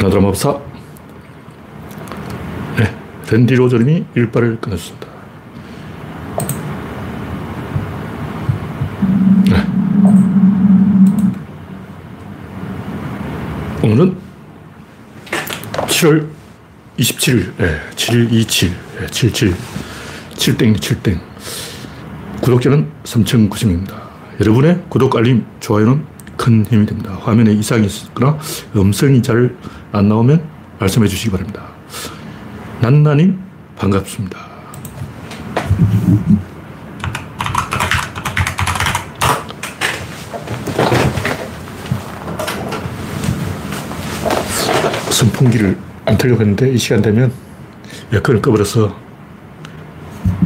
카나드라 마법사. 네, 랜디 로저님이 일발을 끊었습니다. 네. 오늘은 7월 27일, 네, 7127, 네, 77, 7땡, 7땡. 구독자는 3,090입니다. 여러분의 구독, 알림, 좋아요는 큰 힘이 됩니다. 화면에 이상이 있거나 음성이 잘 안 나오면 말씀해 주시기 바랍니다. 난나님, 반갑습니다. 선풍기를 안 틀려고 했는데 이 시간 되면 에어컨을 꺼버려서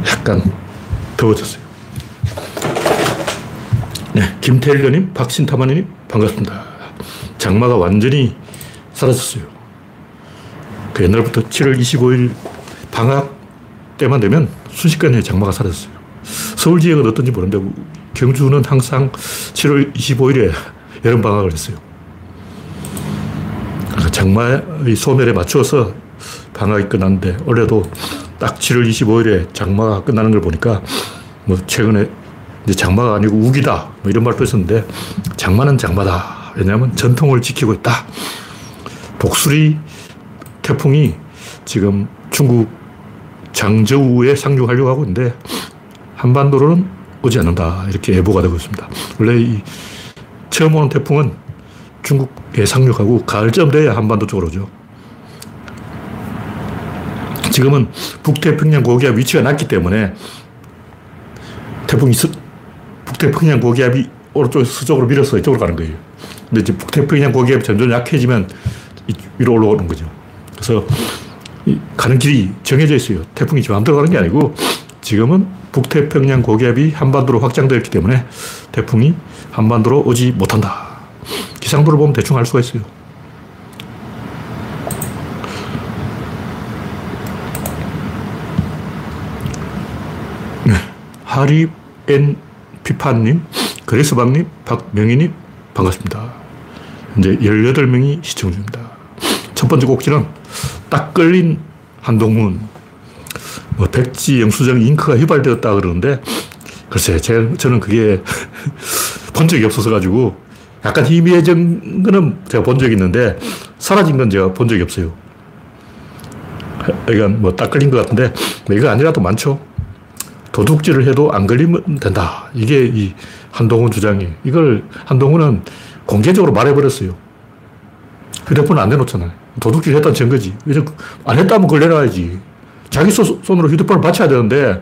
약간 더워졌어요. 네, 김태일님, 박신타마님 반갑습니다. 장마가 완전히 사라졌어요. 그 옛날부터 7월 25일 방학 때만 되면 순식간에 장마가 사라졌어요. 서울 지역은 어떤지 모르는데 경주는 항상 7월 25일에 여름 방학을 했어요. 그러니까 장마의 소멸에 맞추어서 방학이 끝났는데 올해도 딱 7월 25일에 장마가 끝나는 걸 보니까 뭐 최근에 이제 장마가 아니고 우기다 뭐 이런 말도 있었는데 장마는 장마다. 왜냐하면 전통을 지키고 있다. 독수리 태풍이 지금 중국 장저우에 상륙하려고 하고 있는데 한반도로는 오지 않는다. 이렇게 예보가 되고 있습니다. 원래 이 처음 오는 태풍은 중국에 상륙하고 가을쯤 돼야 한반도 쪽으로 오죠. 지금은 북태평양 고기압 위치가 낮기 때문에 태풍이 스, 북태평양 고기압이 오른쪽에서 서쪽으로 밀어서 이쪽으로 가는 거예요. 근데 이제 북태평양 고기압이 점점 약해지면 위로 올라오는 거죠. 그래서 가는 길이 정해져 있어요. 태풍이 지금 마음대로 가는 게 아니고 지금은 북태평양 고기압이 한반도로 확장되었기 때문에 태풍이 한반도로 오지 못한다. 기상도를 보면 대충 알 수가 있어요. 네. 하리 앤 피파님, 그레스방님, 박명희님, 반갑습니다. 현재 18명이 시청 중입니다. 첫 번째 꼭지는 딱 걸린 한동훈, 뭐 백지, 영수증, 잉크가 휘발되었다 그러는데, 글쎄, 제, 저는 그게 본 적이 없어서 가지고, 약간 희미해진 거는 제가 본 적이 있는데, 사라진 건 제가 본 적이 없어요. 그러니까 뭐 딱 걸린 것 같은데, 뭐 이거 아니라도 많죠. 도둑질을 해도 안 걸리면 된다. 이게 이 한동훈 주장이. 이걸 한동훈은 공개적으로 말해버렸어요. 휴대폰 안 내놓잖아요. 도둑질 했다는 증거지. 안 했다면 걸려놔야지. 자기 손으로 휴대폰을 받쳐야 되는데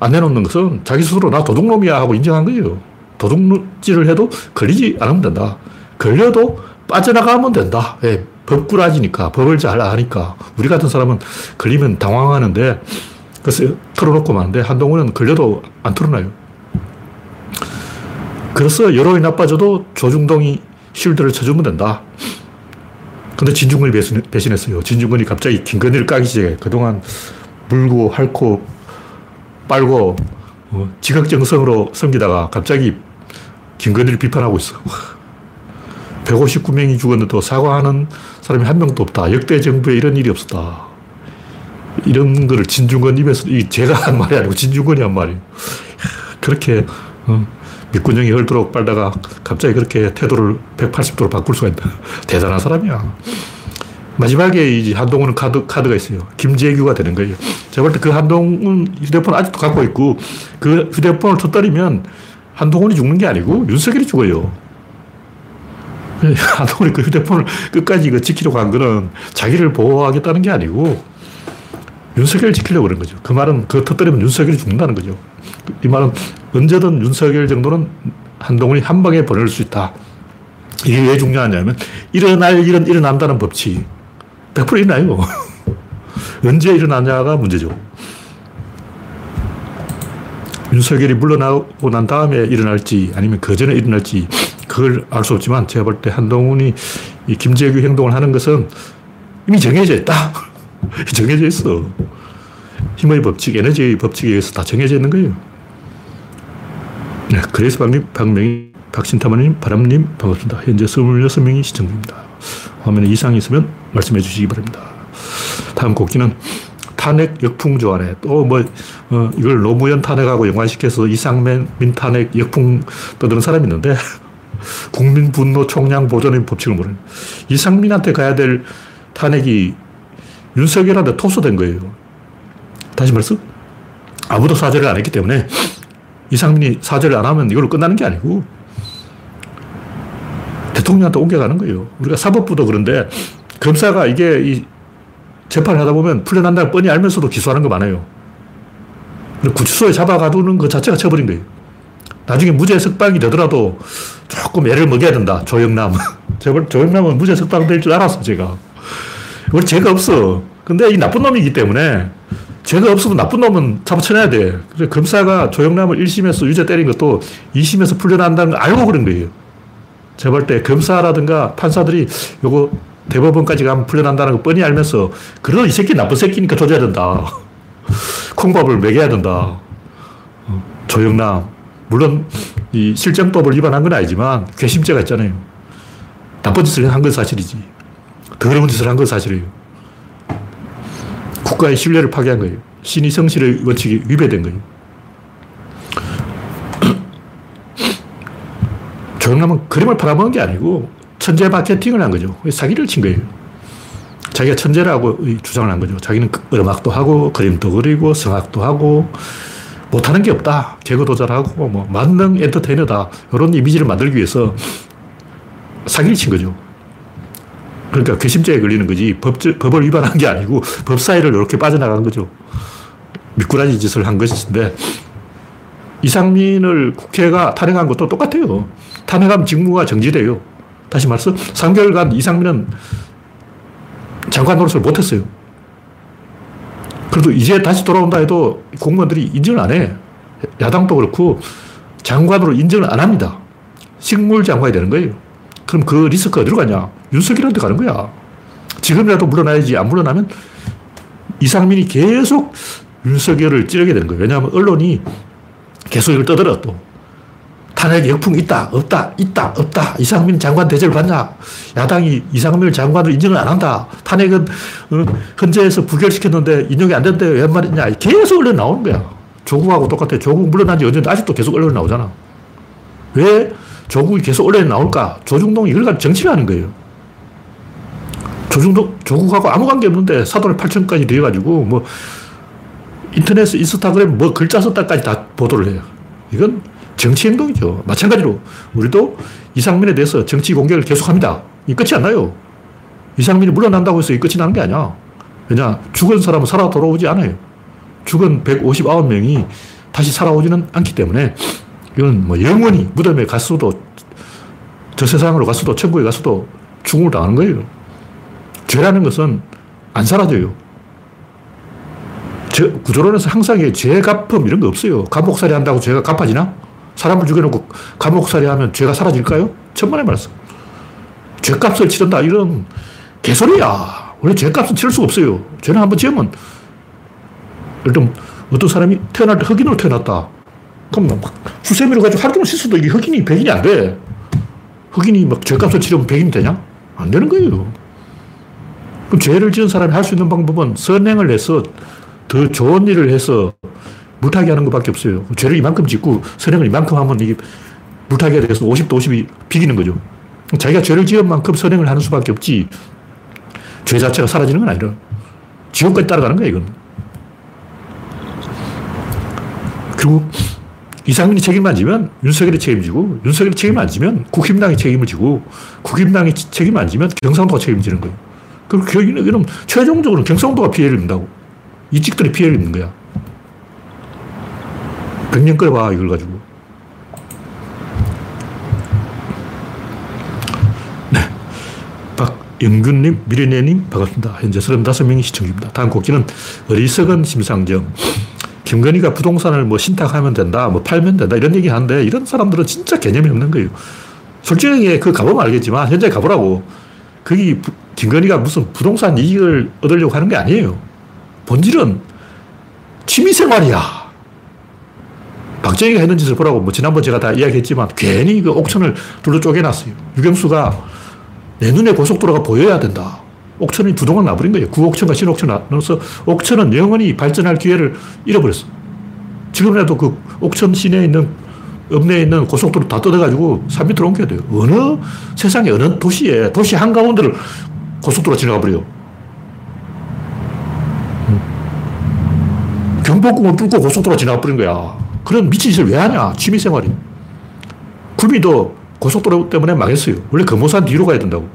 안 내놓는 것은 자기 스스로 나 도둑놈이야 하고 인정한 거예요. 도둑질을 해도 걸리지 않으면 된다. 걸려도 빠져나가면 된다. 예, 법꾸라지니까, 법을 잘 아니까. 우리 같은 사람은 걸리면 당황하는데 그래서 털어놓고 마는데 한동훈은 걸려도 안 털어놔요. 그래서 여론이 나빠져도 조중동이 쉴드를 쳐주면 된다. 근데 진중권이 배신, 배신 했어요. 진중권이 갑자기 김건희를 까기 시작해. 그동안 물고 핥고 빨고 어, 지각정성으로 섬기다가 갑자기 김건희를 비판하고 있어. 159명이 죽었는데도 사과하는 사람이 한 명도 없다. 역대 정부에 이런 일이 없었다. 이런 거를 진중권 입에서, 이 제가 한 말이 아니고 진중권이 한 말이에요. 그렇게, 어, 밑구녕이 헐도록 빨다가 갑자기 그렇게 태도를 180도로 바꿀 수가 있다. 대단한 사람이야. 마지막에 이제 한동훈은 카드, 카드가 있어요. 김재규가 되는 거예요. 제가 볼 때 그 한동훈 휴대폰 아직도 갖고 있고 그 휴대폰을 터뜨리면 한동훈이 죽는 게 아니고 윤석열이 죽어요. 한동훈이 그 휴대폰을 끝까지 그 지키려고 한 거는 자기를 보호하겠다는 게 아니고 윤석열 지키려고 그런 거죠. 그 말은 그 터뜨리면 윤석열이 죽는다는 거죠. 이 말은 언제든 윤석열 정도는 한동훈이 한 방에 보낼 수 있다. 이게 왜 중요하냐면 일어날 일은 일어난다는 법칙. 100% 일어나요. 언제 일어나냐가 문제죠. 윤석열이 물러나고 난 다음에 일어날지 아니면 그 전에 일어날지 그걸 알 수 없지만 제가 볼 때 한동훈이 이 김재규 행동을 하는 것은 이미 정해져 있다. 정해져 있어. 힘의 법칙, 에너지의 법칙에 의해서 다 정해져 있는 거예요. 네, 그래서 박님, 박명희, 박신타마님, 바람님, 반갑습니다. 현재 26명이 시청 중입니다. 화면에 이상이 있으면 말씀해 주시기 바랍니다. 다음 곡기는 탄핵 역풍 조안에 또뭐 어, 이걸 노무현 탄핵하고 연관시켜서 이상민 탄핵 역풍 떠드는 사람이 있는데 국민 분노 총량 보존의 법칙을 모르는 이상민한테 가야 될 탄핵이 윤석열한테 토소된 거예요. 다시 말씀 아무도 사죄를 안 했기 때문에 이상민이 사죄를 안 하면 이걸로 끝나는 게 아니고 대통령한테 옮겨가는 거예요. 우리가 사법부도 그런데 검사가 이게 이 재판을 하다 보면 풀려난다는 뻔히 알면서도 기소하는 거 많아요. 구치소에 잡아가두는 것 자체가 처벌인 거예요. 나중에 무죄 석방이 되더라도 조금 애를 먹여야 된다. 조영남. 조영남은 무죄 석방 될 줄 알았어, 제가. 우리 죄가 없어. 근데 이 나쁜 놈이기 때문에 죄가 없어도 나쁜 놈은 잡아쳐내야 돼. 그래서 검사가 조영남을 1심에서 유죄 때린 것도 2심에서 풀려난다는 걸 알고 그런 거예요. 제가 볼때 검사라든가 판사들이 요거 대법원까지 가면 풀려난다는 거 뻔히 알면서 그래도 이 새끼 나쁜 새끼니까 조져야 된다. 콩밥을 먹여야 된다. 어, 조영남. 물론 이 실정법을 위반한 건 아니지만 괘씸죄가 있잖아요. 나쁜 짓을 한 건 사실이지. 더러운 짓을 한 건 사실이에요. 국가의 신뢰를 파괴한 거예요. 신의 성실의 원칙이 위배된 거예요. 조영남은 그림을 팔아먹은 게 아니고 천재 마케팅을 한 거죠. 사기를 친 거예요. 자기가 천재라고 주장을 한 거죠. 자기는 그 음악도 하고, 그림도 그리고, 성악도 하고, 못하는 게 없다. 개그도 잘하고, 뭐, 만능 엔터테이너다. 이런 이미지를 만들기 위해서 사기를 친 거죠. 그러니까 괘씸죄에 걸리는 거지. 법, 법을 위반한 게 아니고 법 사이를 이렇게 빠져나간 거죠. 미꾸라지 짓을 한 것인데 이상민을 국회가 탄핵한 것도 똑같아요. 탄핵하면 직무가 정지돼요. 다시 말해서 3개월간 이상민은 장관 노릇을 못했어요. 그래도 이제 다시 돌아온다 해도 공무원들이 인정을 안 해. 야당도 그렇고 장관으로 인정을 안 합니다. 식물 장관이 되는 거예요. 그럼 그 리스크가 어디로 가냐? 윤석열한테 가는 거야. 지금이라도 물러나야지. 안 물러나면 이상민이 계속 윤석열을 찌르게 되는 거예요. 왜냐하면 언론이 계속 이걸 떠들어 또. 탄핵 역풍 있다, 없다, 있다, 없다. 이상민 장관 대접을 받냐? 야당이 이상민 장관을 인정을 안 한다. 탄핵은 어, 헌재에서 부결시켰는데 인용이 안 된대. 왜 말이냐? 계속 언론 나오는 거야. 조국하고 똑같아. 조국 물러난 지 언제인데 아직도 계속 언론 나오잖아. 왜 조국이 계속 언론에 나올까? 조중동이 이걸 가지고 정치를 하는 거예요. 조중동, 조국하고 아무 관계 없는데 사돈을 8천까지 되어가지고 뭐 인터넷, 인스타그램 뭐 글자 썼다까지 다 보도를 해요. 이건 정치 행동이죠. 마찬가지로 우리도 이상민에 대해서 정치 공격을 계속합니다. 이 끝이 안 나요. 이상민이 물러난다고 해서 이 끝이 나는 게 아니야. 왜냐, 죽은 사람은 살아 돌아오지 않아요. 죽은 159명이 다시 살아오지는 않기 때문에 이건 뭐 영원히 무덤에 갔어도 저 세상으로 갔어도 천국에 갔어도 죽음을 당하는 거예요. 죄라는 것은 안 사라져요. 저, 구조론에서 항상 죄 갚음 이런 거 없어요. 감옥살이 한다고 죄가 갚아지나? 사람을 죽여놓고 감옥살이 하면 죄가 사라질까요? 천만의 말씀. 죄값을 치른다. 이런 개소리야. 원래 죄값은 치를 수가 없어요. 죄는 한번 지으면, 일단 어떤 사람이 태어날 때 흑인으로 태어났다. 그럼 막 수세미로 가지고 하루 종일 씻어도 이게 흑인이 백인이 안 돼. 흑인이 막 죄값을 치르면 백인이 되냐? 안 되는 거예요. 그럼 죄를 지은 사람이 할 수 있는 방법은 선행을 해서 더 좋은 일을 해서 물타기 하는 것밖에 없어요. 죄를 이만큼 짓고 선행을 이만큼 하면 이게 물타기가 돼서 50도 50이 비기는 거죠. 자기가 죄를 지은 만큼 선행을 하는 수밖에 없지. 죄 자체가 사라지는 건 아니라 지옥까지 따라가는 거야, 이건. 그리고 이상민이 책임을 안 지면 윤석열이 책임지고 윤석열이 책임을 안 지면 국힘당이 책임을 지고 국힘당이 책임을 안 지면 경상도가 책임지는 거예요. 그럼 결국에는 최종적으로 경상도가 피해를 입는다고. 이직들이 피해를 입는 거야. 100년 끌어봐, 이걸 가지고. 네. 박영균님, 미래네님, 반갑습니다. 현재 35명이 시청 중입니다. 다음 곡기는 어리석은 심상정. 김건희가 부동산을 뭐 신탁하면 된다, 뭐 팔면 된다, 이런 얘기 하는데, 이런 사람들은 진짜 개념이 없는 거예요. 솔직하게 그 가보면 알겠지만, 현재 가보라고. 거기 김건희가 무슨 부동산 이익을 얻으려고 하는 게 아니에요. 본질은 취미생활이야. 박정희가 했는 짓을 보라고 뭐 지난번 제가 다 이야기했지만 괜히 그 옥천을 둘러 쪼개놨어요. 유경수가 내 눈에 고속도로가 보여야 된다. 옥천이 두 동안 나버린 거예요. 구옥천과 신옥천 나눠서 옥천은 영원히 발전할 기회를 잃어버렸어. 지금이라도 그 옥천 시내에 있는 읍내에 있는 고속도로 다 뜯어가지고 3미터 옮겨야 돼요. 어느 세상에 어느 도시에 도시 한가운데를 고속도로 지나가 버려요. 음. 경복궁을 뚫고 고속도로 지나가 버린 거야. 그런 미친 짓을 왜 하냐? 취미생활이. 구미도 고속도로 때문에 망했어요. 원래 금호산 뒤로 가야 된다고.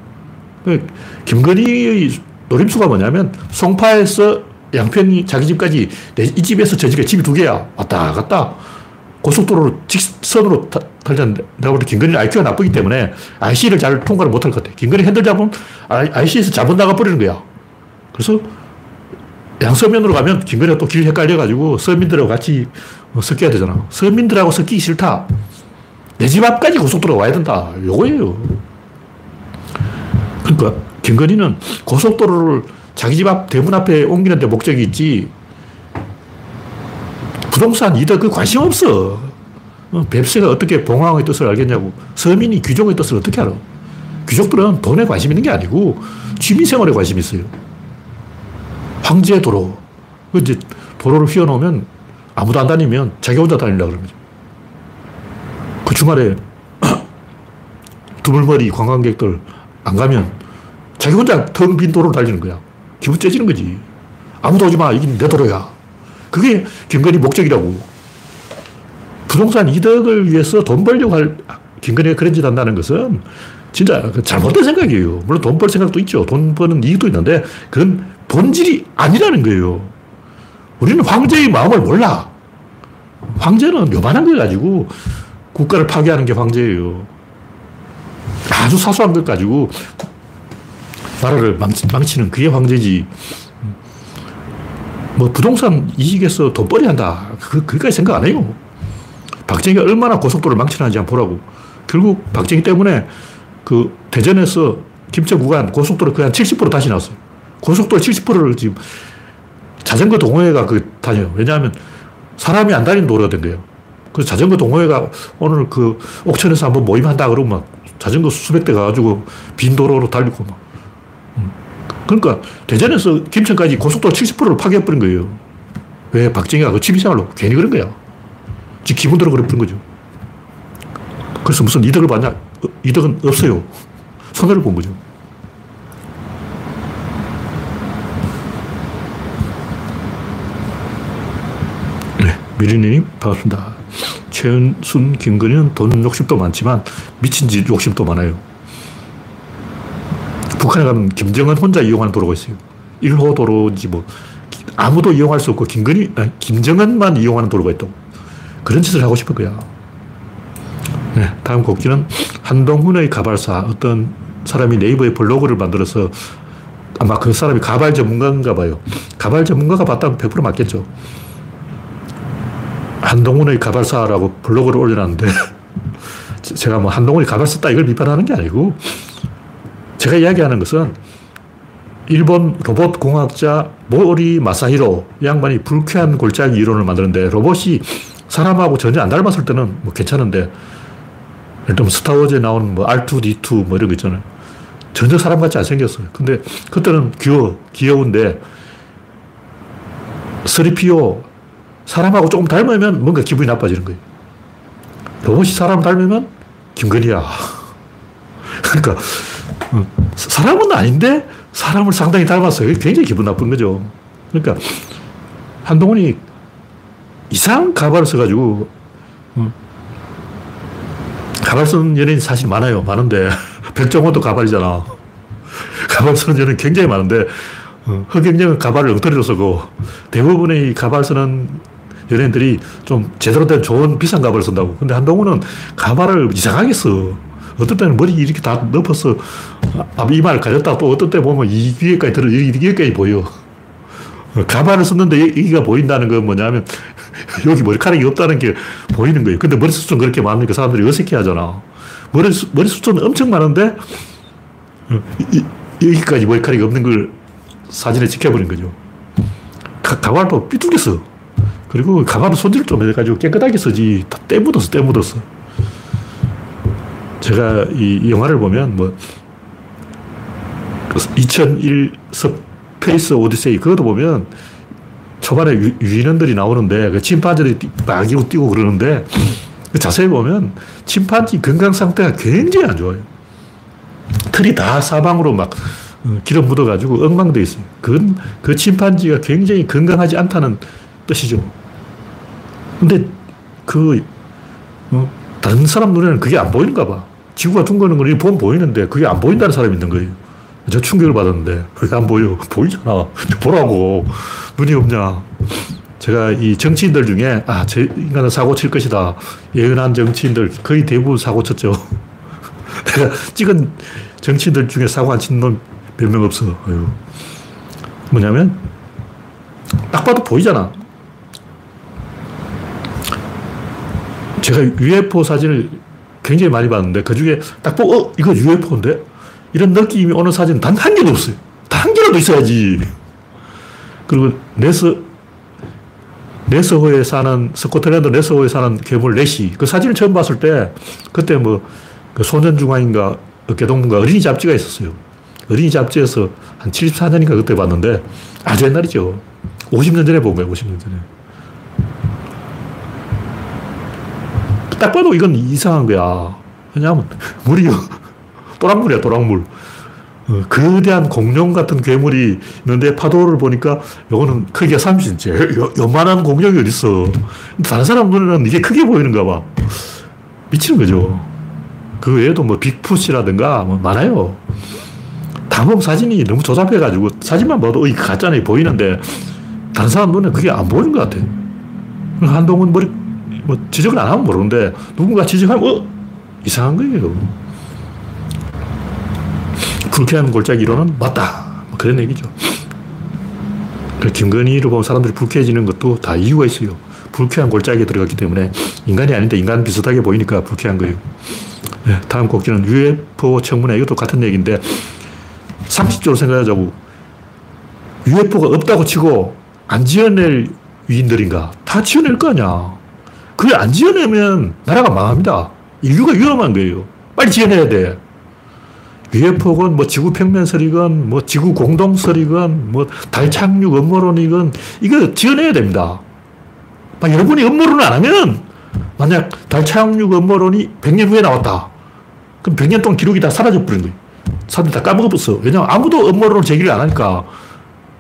그 김건희의 노림수가 뭐냐면 송파에서 양평이 자기 집까지 이 집에서 저 집에 집이 두 개야. 왔다 갔다. 고속도로로 직선으로 달렸는데 내가 볼때 김건희는 IQ가 나쁘기 때문에 IC를 잘 통과를 못할 것 같아. 김건희 핸들 잡으면 IC에서 잡은 나가 버리는 거야. 그래서 양서면으로 가면 김건희가 또 길 헷갈려가지고 서민들하고 같이 섞여야 되잖아. 서민들하고 섞이기 싫다. 내 집 앞까지 고속도로가 와야 된다. 요거예요. 그러니까 김건희는 고속도로를 자기 집 앞 대문 앞에 옮기는데 목적이 있지 부동산 이득 그 관심 없어. 어, 뱁새가 어떻게 봉황의 뜻을 알겠냐고. 서민이 귀족의 뜻을 어떻게 알아? 귀족들은 돈에 관심 있는 게 아니고 취미생활에 관심 있어요. 황제 도로. 그 이제 도로를 휘어놓으면 아무도 안 다니면 자기 혼자 다니려고 그러는. 그 주말에 두물머리 관광객들 안 가면 자기 혼자 텅 빈 도로를 달리는 거야. 기분 째지는 거지. 아무도 오지 마. 이긴 내 도로야. 그게 김건희 목적이라고. 부동산 이득을 위해서 돈 벌려고 할, 김건희가 그런 짓 한다는 것은 진짜 그 잘못된 생각이에요. 물론 돈 벌 생각도 있죠. 돈 버는 이익도 있는데 그건 본질이 아니라는 거예요. 우리는 황제의 마음을 몰라. 황제는 요만한 걸 가지고 국가를 파괴하는 게 황제예요. 아주 사소한 것 가지고 나라를 망치, 는 그게 황제지. 뭐 부동산 이익에서 돈벌이 한다. 그, 그까지 생각 안 해요. 박정희가 얼마나 고속도로를 망치는지 한번 보라고. 결국 박정희 때문에 그 대전에서 김천 구간 고속도로 거의 한70% 다시 나왔어요. 고속도로 70%를 지금 자전거 동호회가 그 다녀요. 왜냐하면 사람이 안 다니는 도로가 된 거예요. 그래서 자전거 동호회가 오늘 그 옥천에서 한번 모임한다 그러면 자전거 수백 대 가가지고 빈 도로로 달리고 막. 그러니까 대전에서 김천까지 고속도로 70%를 파괴해버린 거예요. 왜? 박정희가 그 취미생활로 괜히 그런 거야. 지 기분대로 그래버린 거죠. 그래서 무슨 이득을 받냐? 어, 이득은 없어요. 손해를 본 거죠. 네, 미리님 반갑습니다. 최은순, 김건희는 돈 욕심도 많지만 미친 짓 욕심도 많아요. 북한에 가면 김정은 혼자 이용하는 도로가 있어요. 1호 도로인지 뭐 아무도 이용할 수 없고 김건희, 아니, 김정은만 이용하는 도로가 있다고. 그런 짓을 하고 싶은 거야. 네, 다음 곡지는 한동훈의 가발사. 어떤 사람이 네이버에 블로그를 만들어서 아마 그 사람이 가발 전문가인가 봐요. 가발 전문가가 봤다면 100% 맞겠죠. 한동훈의 가발사라고 블로그를 올려놨는데 제가 뭐 한동훈이 가발 썼다 이걸 비판하는 게 아니고 제가 이야기하는 것은 일본 로봇 공학자 모리 마사히로 양반이 불쾌한 골짜기 이론을 만드는데 로봇이 사람하고 전혀 안 닮았을 때는 뭐 괜찮은데 예를 들면 스타워즈에 나오는 뭐 R2D2 뭐 이런 거 있잖아요. 전혀 사람 같이 안 생겼어요. 근데 그때는 귀여워, 귀여운데 3PO 사람하고 조금 닮으면 뭔가 기분이 나빠지는 거예요. 로봇이 사람 닮으면 김건희야. 그러니까 어, 사람은 아닌데 사람을 상당히 닮았어요. 굉장히 기분 나쁜 거죠. 그러니까 한동훈이 이상 가발을 써가지고 어, 가발 쓰는 연예인 사실 많아요. 많은데 백종원도 가발이잖아. 가발 쓰는 연예인 굉장히 많은데 어, 허경영은 가발을 엉터리로 쓰고 대부분의 가발 쓰는 연예인들이 좀 제대로 된 좋은 비싼 가발을 쓴다고. 근데 한동훈은 가발을 이상하게 써. 어떤 때는 머리 이렇게 다 덮어서 이마를 가렸다 또 어떤 때 보면 이 위에까지 들어, 이 위에까지 보여. 가발을 썼는데 여기가 보인다는 건 뭐냐면 여기 머리카락이 없다는 게 보이는 거예요. 근데 머리숱은 그렇게 많으니까 사람들이 어색해 하잖아. 머리, 머리숱은 엄청 많은데 여기까지 머리카락이 없는 걸 사진에 찍혀버린 거죠. 가, 가발도 삐뚤게 써. 그리고 가발은 손질 좀 해가지고 깨끗하게 쓰지. 다 때 묻었어, 때 묻었어. 제가 이 영화를 보면 뭐 2001 스페이스 오디세이 그것도 보면 초반에 유, 인원들이 나오는데 그 침팬지들이 막 이고 뛰고 그러는데 그 자세히 보면 침팬지 건강 상태가 굉장히 안 좋아요. 털이 다 사방으로 막 어, 기름 묻어가지고 엉망돼 있어요. 그건 그 침판지가 굉장히 건강하지 않다는 뜻이죠. 근데 그, 어, 다른 사람 눈에는 그게 안 보이는가 봐. 지구가 둥그는 걸 보면 보이는데 그게 안 보인다는 사람이 있는 거예요. 저 충격을 받았는데 그게 안 보여. 보이잖아. 보라고. 눈이 없냐. 제가 이 정치인들 중에 아, 저 인간은 사고 칠 것이다. 예언한 정치인들 거의 대부분 사고 쳤죠. 내가 찍은 정치인들 중에 사고 안친놈몇 명 없어. 어휴. 뭐냐면 딱 봐도 보이잖아. 제가 UFO 사진을 굉장히 많이 봤는데 그 중에 딱 보고 어 이거 UFO인데 이런 느낌이 오는 사진 단 한 개도 없어요. 단 한 개라도 있어야지. 그리고 네스 네스호에 사는 스코틀랜드 네스호에 사는 괴물 네시 그 사진을 처음 봤을 때 그때 뭐 그 소년중앙인가 어깨동문가 어린이 잡지가 있었어요. 어린이 잡지에서 한 74년인가 그때 봤는데 아주 옛날이죠. 50년 전에 본 거예요. 50년 전에. 딱 봐도 이건 이상한 거야. 왜냐하면 물이 또랑물이야, 또랑물. 어, 거대한 공룡 같은 괴물이 있는데 파도를 보니까 요거는 크기가 30cm. 요만한 공룡이 어딨어. 다른 사람 눈에는 이게 크게 보이는가 봐. 미치는 거죠. 그 외에도 뭐 빅푸시라든가 뭐 많아요. 다음 사진이 너무 조잡해가지고 사진만 봐도 이 가짜네 보이는데 다른 사람 눈에 그게 안 보이는 것 같아. 한동훈 머리 뭐 지적을 안 하면 모르는데 누군가 지적하면 어 이상한 거예요. 불쾌한 골짜기 이론은 맞다. 뭐 그런 얘기죠. 그 김건희를 보면 사람들이 불쾌해지는 것도 다 이유가 있어요. 불쾌한 골짜기에 들어갔기 때문에 인간이 아닌데 인간 비슷하게 보이니까 불쾌한 거예요. 네, 다음 곡지는 UFO 청문회. 이것도 같은 얘기인데 상식적으로 생각하자고 UFO가 없다고 치고 안 지어낼 위인들인가? 다 지어낼 거 아니야. 그걸 안 지어내면 나라가 망합니다. 인류가 위험한 거예요. 빨리 지어내야 돼. UFO건 뭐 지구 평면설이건 뭐 지구 공동설이건 뭐 달 착륙 음모론이건 이거 지어내야 됩니다. 여러분이 음모론을 안 하면 만약 달 착륙 음모론이 100년 후에 나왔다. 그럼 100년 동안 기록이 다 사라져 버린 거예요. 사람들이 다 까먹어버렸어. 왜냐면 아무도 음모론을 제기를 안 하니까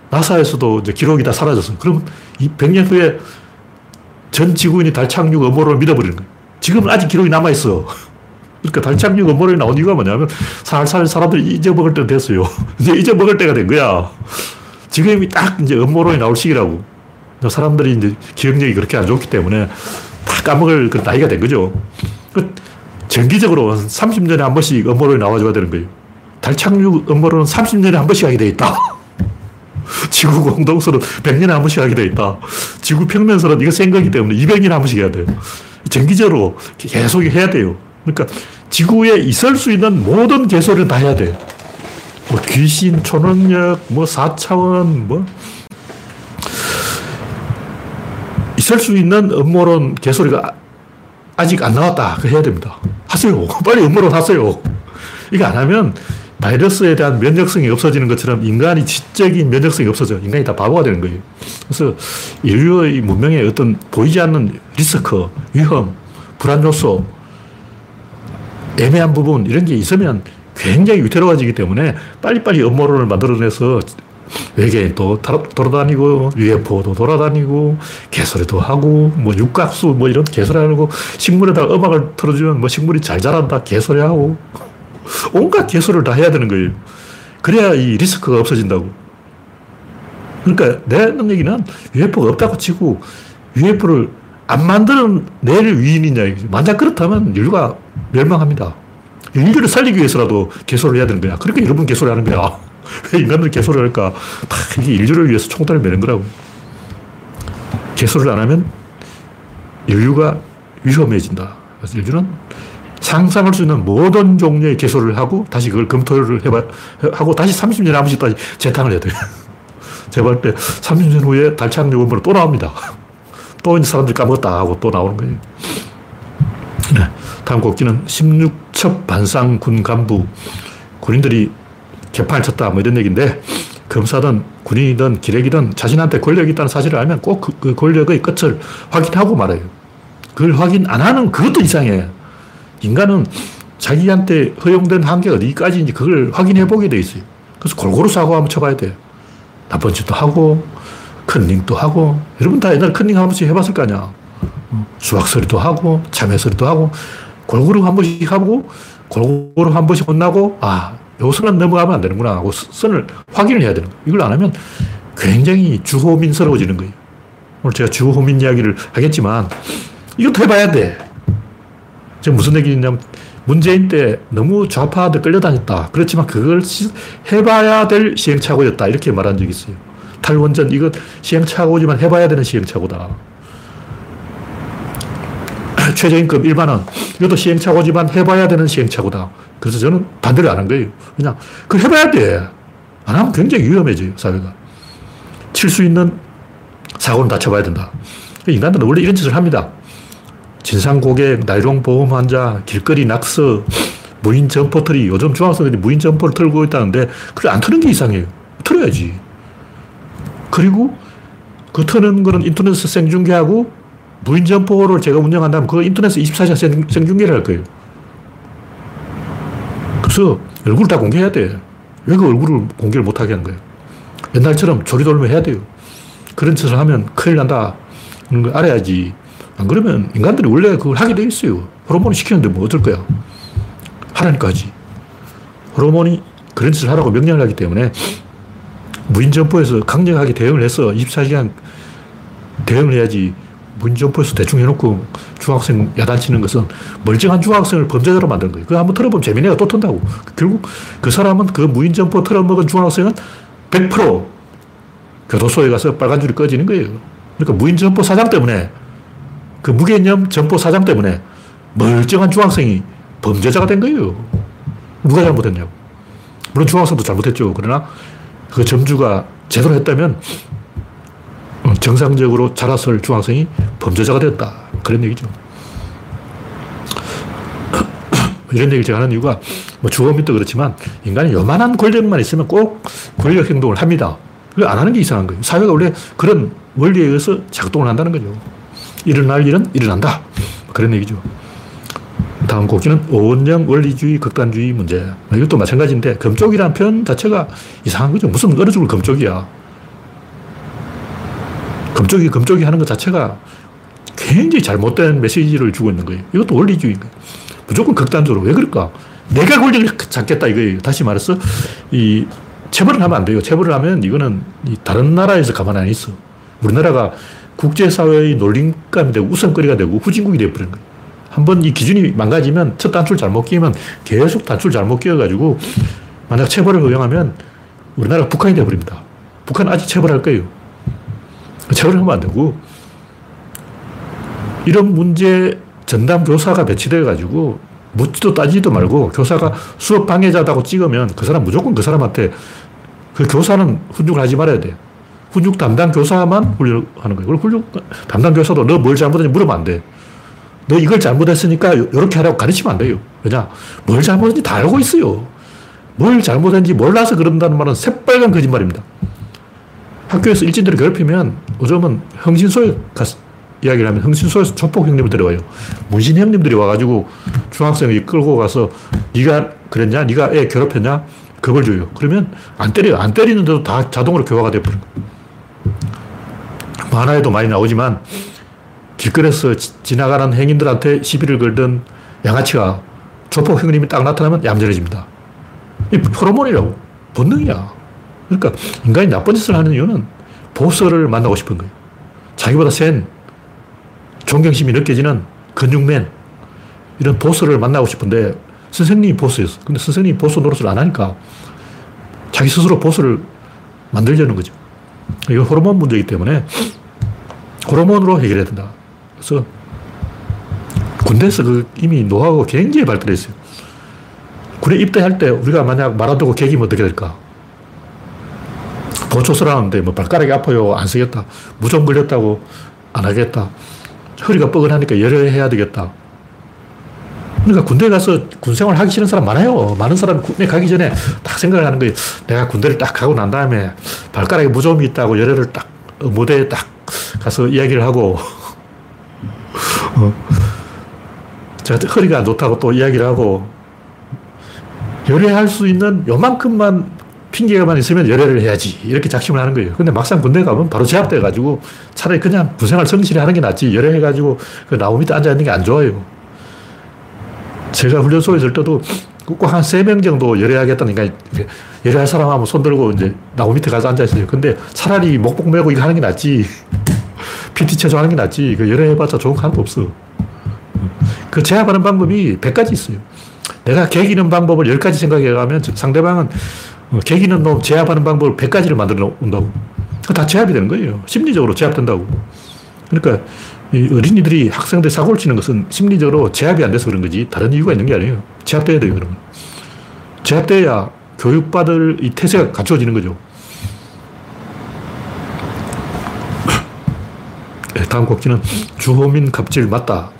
나사에서도 이제 기록이 다 사라졌어. 그럼 이 100년 후에 전 지구인이 달 착륙 음모론을 믿어버리는 거예요. 지금은 아직 기록이 남아있어. 그러니까 달 착륙 음모론이 나온 이유가 뭐냐면 살살 사람들이 잊어먹을 때가 됐어요. 이제 잊어먹을 때가 된 거야. 지금이 딱 이제 음모론이 나올 시기라고. 사람들이 이제 기억력이 그렇게 안 좋기 때문에 다 까먹을 그 나이가 된 거죠. 그 정기적으로 30년에 한 번씩 음모론이 나와줘야 되는 거예요. 달 착륙 음모론은 30년에 한 번씩 하게 돼 있다. 지구 공동설은 100년에 한 번씩 하게 돼 있다. 지구 평면설은 이거 생각이기 때문에 200년에 한 번씩 해야 돼요. 정기적으로 계속 해야 돼요. 그러니까 지구에 있을 수 있는 모든 개소리는 다 해야 돼. 뭐 귀신, 초능력, 뭐 4차원, 뭐 있을 수 있는 음모론 개소리가 아직 안 나왔다. 그 해야 됩니다. 하세요. 빨리 음모론 하세요. 이거 안 하면 바이러스에 대한 면역성이 없어지는 것처럼 인간이 지적인 면역성이 없어져. 인간이 다 바보가 되는 거예요. 그래서 인류의 문명에 어떤 보이지 않는 리스크, 위험, 불안 요소, 애매한 부분 이런 게 있으면 굉장히 위태로워지기 때문에 빨리빨리 음모론을 만들어내서 외계인도 돌아다니고 UFO도 돌아다니고 개소리도 하고 뭐 육각수 뭐 이런 개소리 하고 식물에다 음악을 틀어주면 뭐 식물이 잘 자란다 개소리 하고 온갖 개소리를 다 해야 되는 거예요. 그래야 이 리스크가 없어진다고. 그러니까 내 얘기는 UFO가 없다고 치고 UFO를 안 만드는 내일 위인이냐. 만약 그렇다면 인류가 멸망합니다. 인류를 살리기 위해서라도 개소를 해야 되는 거야. 그러니까 여러분 개소리 하는 거야. 왜 인간들 개소를 할까? 다 이게 인류를 위해서 총단을 매는 거라고. 개소를 안 하면 인류가 위험해진다. 그래서 인류는 상상할 수 있는 모든 종류의 개소를 하고 다시 그걸 검토를 해봐, 하고 다시 30년에 한 번씩 다시 재탕을 해야 돼요. 제가 볼 때 30년 후에 달 착륙 원본은 또 나옵니다. 또 이제 사람들이 까먹었다 하고 또 나오는 거예요. 네. 다음 곡기는 16첩 반상 군 간부. 군인들이 개판을 쳤다. 뭐 이런 얘기인데, 검사든 군인이든 기레기든 자신한테 권력이 있다는 사실을 알면 꼭 그 권력의 끝을 확인하고 말아요. 그걸 확인 안 하는 그것도 이상해. 인간은 자기한테 허용된 한계가 어디까지인지 그걸 확인해 보게 돼 있어요. 그래서 골고루 사고 한번 쳐봐야 돼요. 나쁜 짓도 하고, 컨닝도 하고, 여러분 다 옛날에 컨닝 한 번씩 해봤을 거 아니야. 어, 수학 소리도 하고, 참외 소리도 하고, 골고루 한 번씩 하고, 골고루 한 번씩 혼나고, 아, 요 선은 넘어가면 안 되는구나 하고 선을 확인을 해야 되는 거예요. 이걸 안 하면 굉장히 주호민스러워지는 거예요. 오늘 제가 주호민 이야기를 하겠지만, 이것도 해봐야 돼. 지금 무슨 얘기냐면, 문재인 때 너무 좌파한테 끌려다녔다. 그렇지만 그걸 해봐야 될 시행착오였다. 이렇게 말한 적이 있어요. 탈원전, 이건 시행착오지만 해봐야 되는 시행착오다. 최저임금 1만원. 이것도 시행착오지만 해봐야 되는 시행착오다. 그래서 저는 반대를 안 한 거예요. 그냥, 그걸 해봐야 돼. 안 하면 굉장히 위험해져요, 사회가. 칠 수 있는 사고는 다 쳐봐야 된다. 인간들은 원래 이런 짓을 합니다. 진상 고객, 나이롱 보험 환자, 길거리 낙서, 무인 점포 털이 요즘 중학생들이 무인 점포를 털고 있다는데 그걸 안 터는 게 이상해요. 털어야지. 그리고 그 터는 거는 인터넷에서 생중계하고 무인 점포를 제가 운영한다면 그 인터넷에서 24시간 생, 생중계를 할 거예요. 그래서 얼굴을 다 공개해야 돼. 왜 그 얼굴을 공개를 못하게 하는 거예요? 옛날처럼 조리돌림 해야 돼요. 그런 짓을 하면 큰일 난다. 그런 걸 알아야지. 안 그러면 인간들이 원래 그걸 하게 돼 있어요. 호르몬이 시키는데 뭐 어떨 거야. 하라니까 하지. 호르몬이 그런 짓을 하라고 명령을 하기 때문에 무인점포에서 강력하게 대응을 해서 24시간 대응을 해야지 무인점포에서 대충 해놓고 중학생 야단치는 것은 멀쩡한 중학생을 범죄자로 만드는 거예요. 그거 한번 틀어보면 재민이가 또 턴다고. 결국 그 사람은 그 무인점포 틀어먹은 중학생은 100% 교도소에 가서 빨간 줄이 꺼지는 거예요. 그러니까 무인점포 사장 때문에 그 무개념 점포 사장 때문에 멀쩡한 중학생이 범죄자가 된 거예요. 누가 잘못했냐고. 물론 중학생도 잘못했죠. 그러나 그 점주가 제대로 했다면 정상적으로 자랐을 중학생이 범죄자가 됐다. 그런 얘기죠. 이런 얘기를 제가 하는 이유가 뭐 주어민도 그렇지만 인간이 요만한 권력만 있으면 꼭 권력 행동을 합니다. 그걸 안 하는 게 이상한 거예요. 사회가 원래 그런 원리에 의해서 작동을 한다는 거죠. 일어날 일은 일어난다. 그런 얘기죠. 다음 곡기는 오원형 원리주의, 극단주의 문제. 이것도 마찬가지인데, 금쪽이라는 표현 자체가 이상한 거죠. 무슨 어느 쪽을 금쪽이야. 금쪽이, 금쪽이 하는 것 자체가 굉장히 잘못된 메시지를 주고 있는 거예요. 이것도 원리주의인 거예요. 무조건 극단적으로. 왜 그럴까? 내가 권력을 잡겠다 이거예요. 다시 말해서, 이, 체벌을 하면 안 돼요. 체벌을 하면 이거는 다른 나라에서 가만 안 있어. 우리나라가 국제사회의 놀림감이 되고 우선거리가 되고 후진국이 되어버리는 거예요. 한번 이 기준이 망가지면 첫 단추를 잘못 끼면 계속 단추를 잘못 끼워가지고 만약 체벌을 허용하면 우리나라가 북한이 되어버립니다. 북한 아직 체벌할 거예요. 체벌을 하면 안 되고 이런 문제 전담 교사가 배치되어가지고 묻지도 따지지도 말고 교사가 수업 방해자다고 찍으면 그 사람 무조건 그 사람한테 그 교사는 훈육을 하지 말아야 돼요. 훈육 담당 교사만 훈련하는 거예요. 그리고 훈육 담당 교사도 너 뭘 잘못했는지 물으면 안 돼. 너 이걸 잘못했으니까 이렇게 하라고 가르치면 안 돼요. 왜냐? 뭘 잘못했는지 다 알고 있어요. 뭘 잘못했는지 몰라서 그런다는 말은 새빨간 거짓말입니다. 학교에서 일진들을 괴롭히면 요즘은 흥신소에 가서 이야기를 하면 흥신소에서 조폭 형님을 데려와요. 문신 형님들이 와가지고 중학생이 끌고 가서 네가 그랬냐? 네가 애 괴롭혔냐? 겁을 줘요. 그러면 안 때려요. 안 때리는데도 다 자동으로 교화가 돼버린 거예요. 만화에도 많이 나오지만 길거리에서 지나가는 행인들한테 시비를 걸던 양아치가 조폭 형님이 딱 나타나면 얌전해집니다. 이 호르몬이라고. 본능이야. 그러니까 인간이 나쁜 짓을 하는 이유는 보스를 만나고 싶은 거예요. 자기보다 센 존경심이 느껴지는 근육맨 이런 보스를 만나고 싶은데 선생님이 보스였어. 근데 선생님이 보스 노릇을 안 하니까 자기 스스로 보스를 만들려는 거죠. 이거 호르몬 문제이기 때문에 호르몬으로 해결해야 된다. 그래서 군대에서 그 이미 노하우가 굉장히 발달해 있어요. 군에 입대할 때 우리가 만약 말아두고 개기면 어떻게 될까? 보초설 하는데 뭐 발가락이 아파요. 안 쓰겠다. 무좀 걸렸다고 안 하겠다. 허리가 뻐근하니까 열혈해야 되겠다. 그러니까 군대 가서 군생활 하기 싫은 사람 많아요. 많은 사람이 군대 가기 전에 딱 생각을 하는 거예요. 내가 군대를 딱 가고 난 다음에 발가락에 무좀이 있다고 열애를 딱 무대에 딱 가서 이야기를 하고 어. 제가 허리가 안 좋다고 또 이야기를 하고 열애할 수 있는 요만큼만 핑계가만 있으면 열애를 해야지. 이렇게 작심을 하는 거예요. 근데 막상 군대 가면 바로 제압돼가지고 차라리 그냥 군생활 성실히 하는 게 낫지. 열애해가지고 그 나무 밑에 앉아있는 게 안 좋아요. 제가 훈련소에 있을 때도 꼭 한 세 명 정도 열애하겠다니까 열애할 사람 하면 손 들고 이제 나무 밑에 가서 앉아있어요. 근데 차라리 목복 메고 이거 하는 게 낫지. PT 체조 하는 게 낫지. 그 열애해봤자 좋은 거 하나도 없어. 그 제압하는 방법이 100가지 있어요. 내가 개기는 방법을 10가지 생각해가면 상대방은 어, 개기는 놈 제압하는 방법을 100가지를 만들어 온다고. 다 제압이 되는 거예요. 심리적으로 제압된다고. 그러니까 어린이들이 학생들 사고를 치는 것은 심리적으로 제압이 안 돼서 그런 거지 다른 이유가 있는 게 아니에요. 제압돼야 돼요, 그러면. 제압돼야 교육받을 이 태세가 갖춰지는 거죠. 네, 다음 곡지는 주호민 갑질 맞다.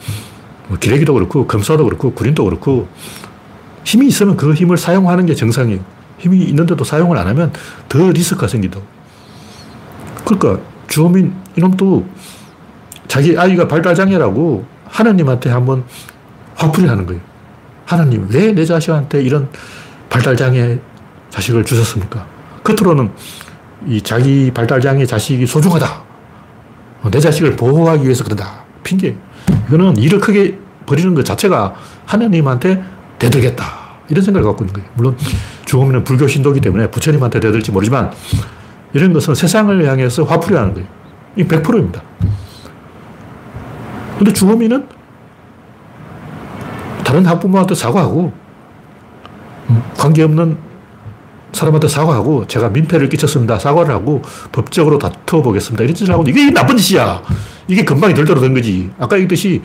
뭐 기레기도 그렇고 검사도 그렇고 군인도 그렇고 힘이 있으면 그 힘을 사용하는 게 정상이에요. 힘이 있는데도 사용을 안 하면 더 리스크가 생기다. 그러니까 주호민 이놈도 자기 아이가 발달장애라고 하나님한테 한번 화풀이 하는 거예요. 하나님, 왜 내 자식한테 이런 발달장애 자식을 주셨습니까? 겉으로는 이 자기 발달장애 자식이 소중하다. 내 자식을 보호하기 위해서 그런다. 핑계. 이거는 일을 크게 벌이는 것 자체가 하나님한테 대들겠다. 이런 생각을 갖고 있는 거예요. 물론 주호민은 불교 신도기 때문에 부처님한테 대들지 모르지만 이런 것은 세상을 향해서 화풀이 하는 거예요. 이 100%입니다. 근데 주호민은 다른 학부모한테 사과하고 음, 관계없는 사람한테 사과하고 제가 민폐를 끼쳤습니다. 사과를 하고 법적으로 다투어 보겠습니다. 이런 짓을 하고 이게 나쁜 짓이야. 이게 금방이 덜덜어 된 거지. 아까 얘기했듯이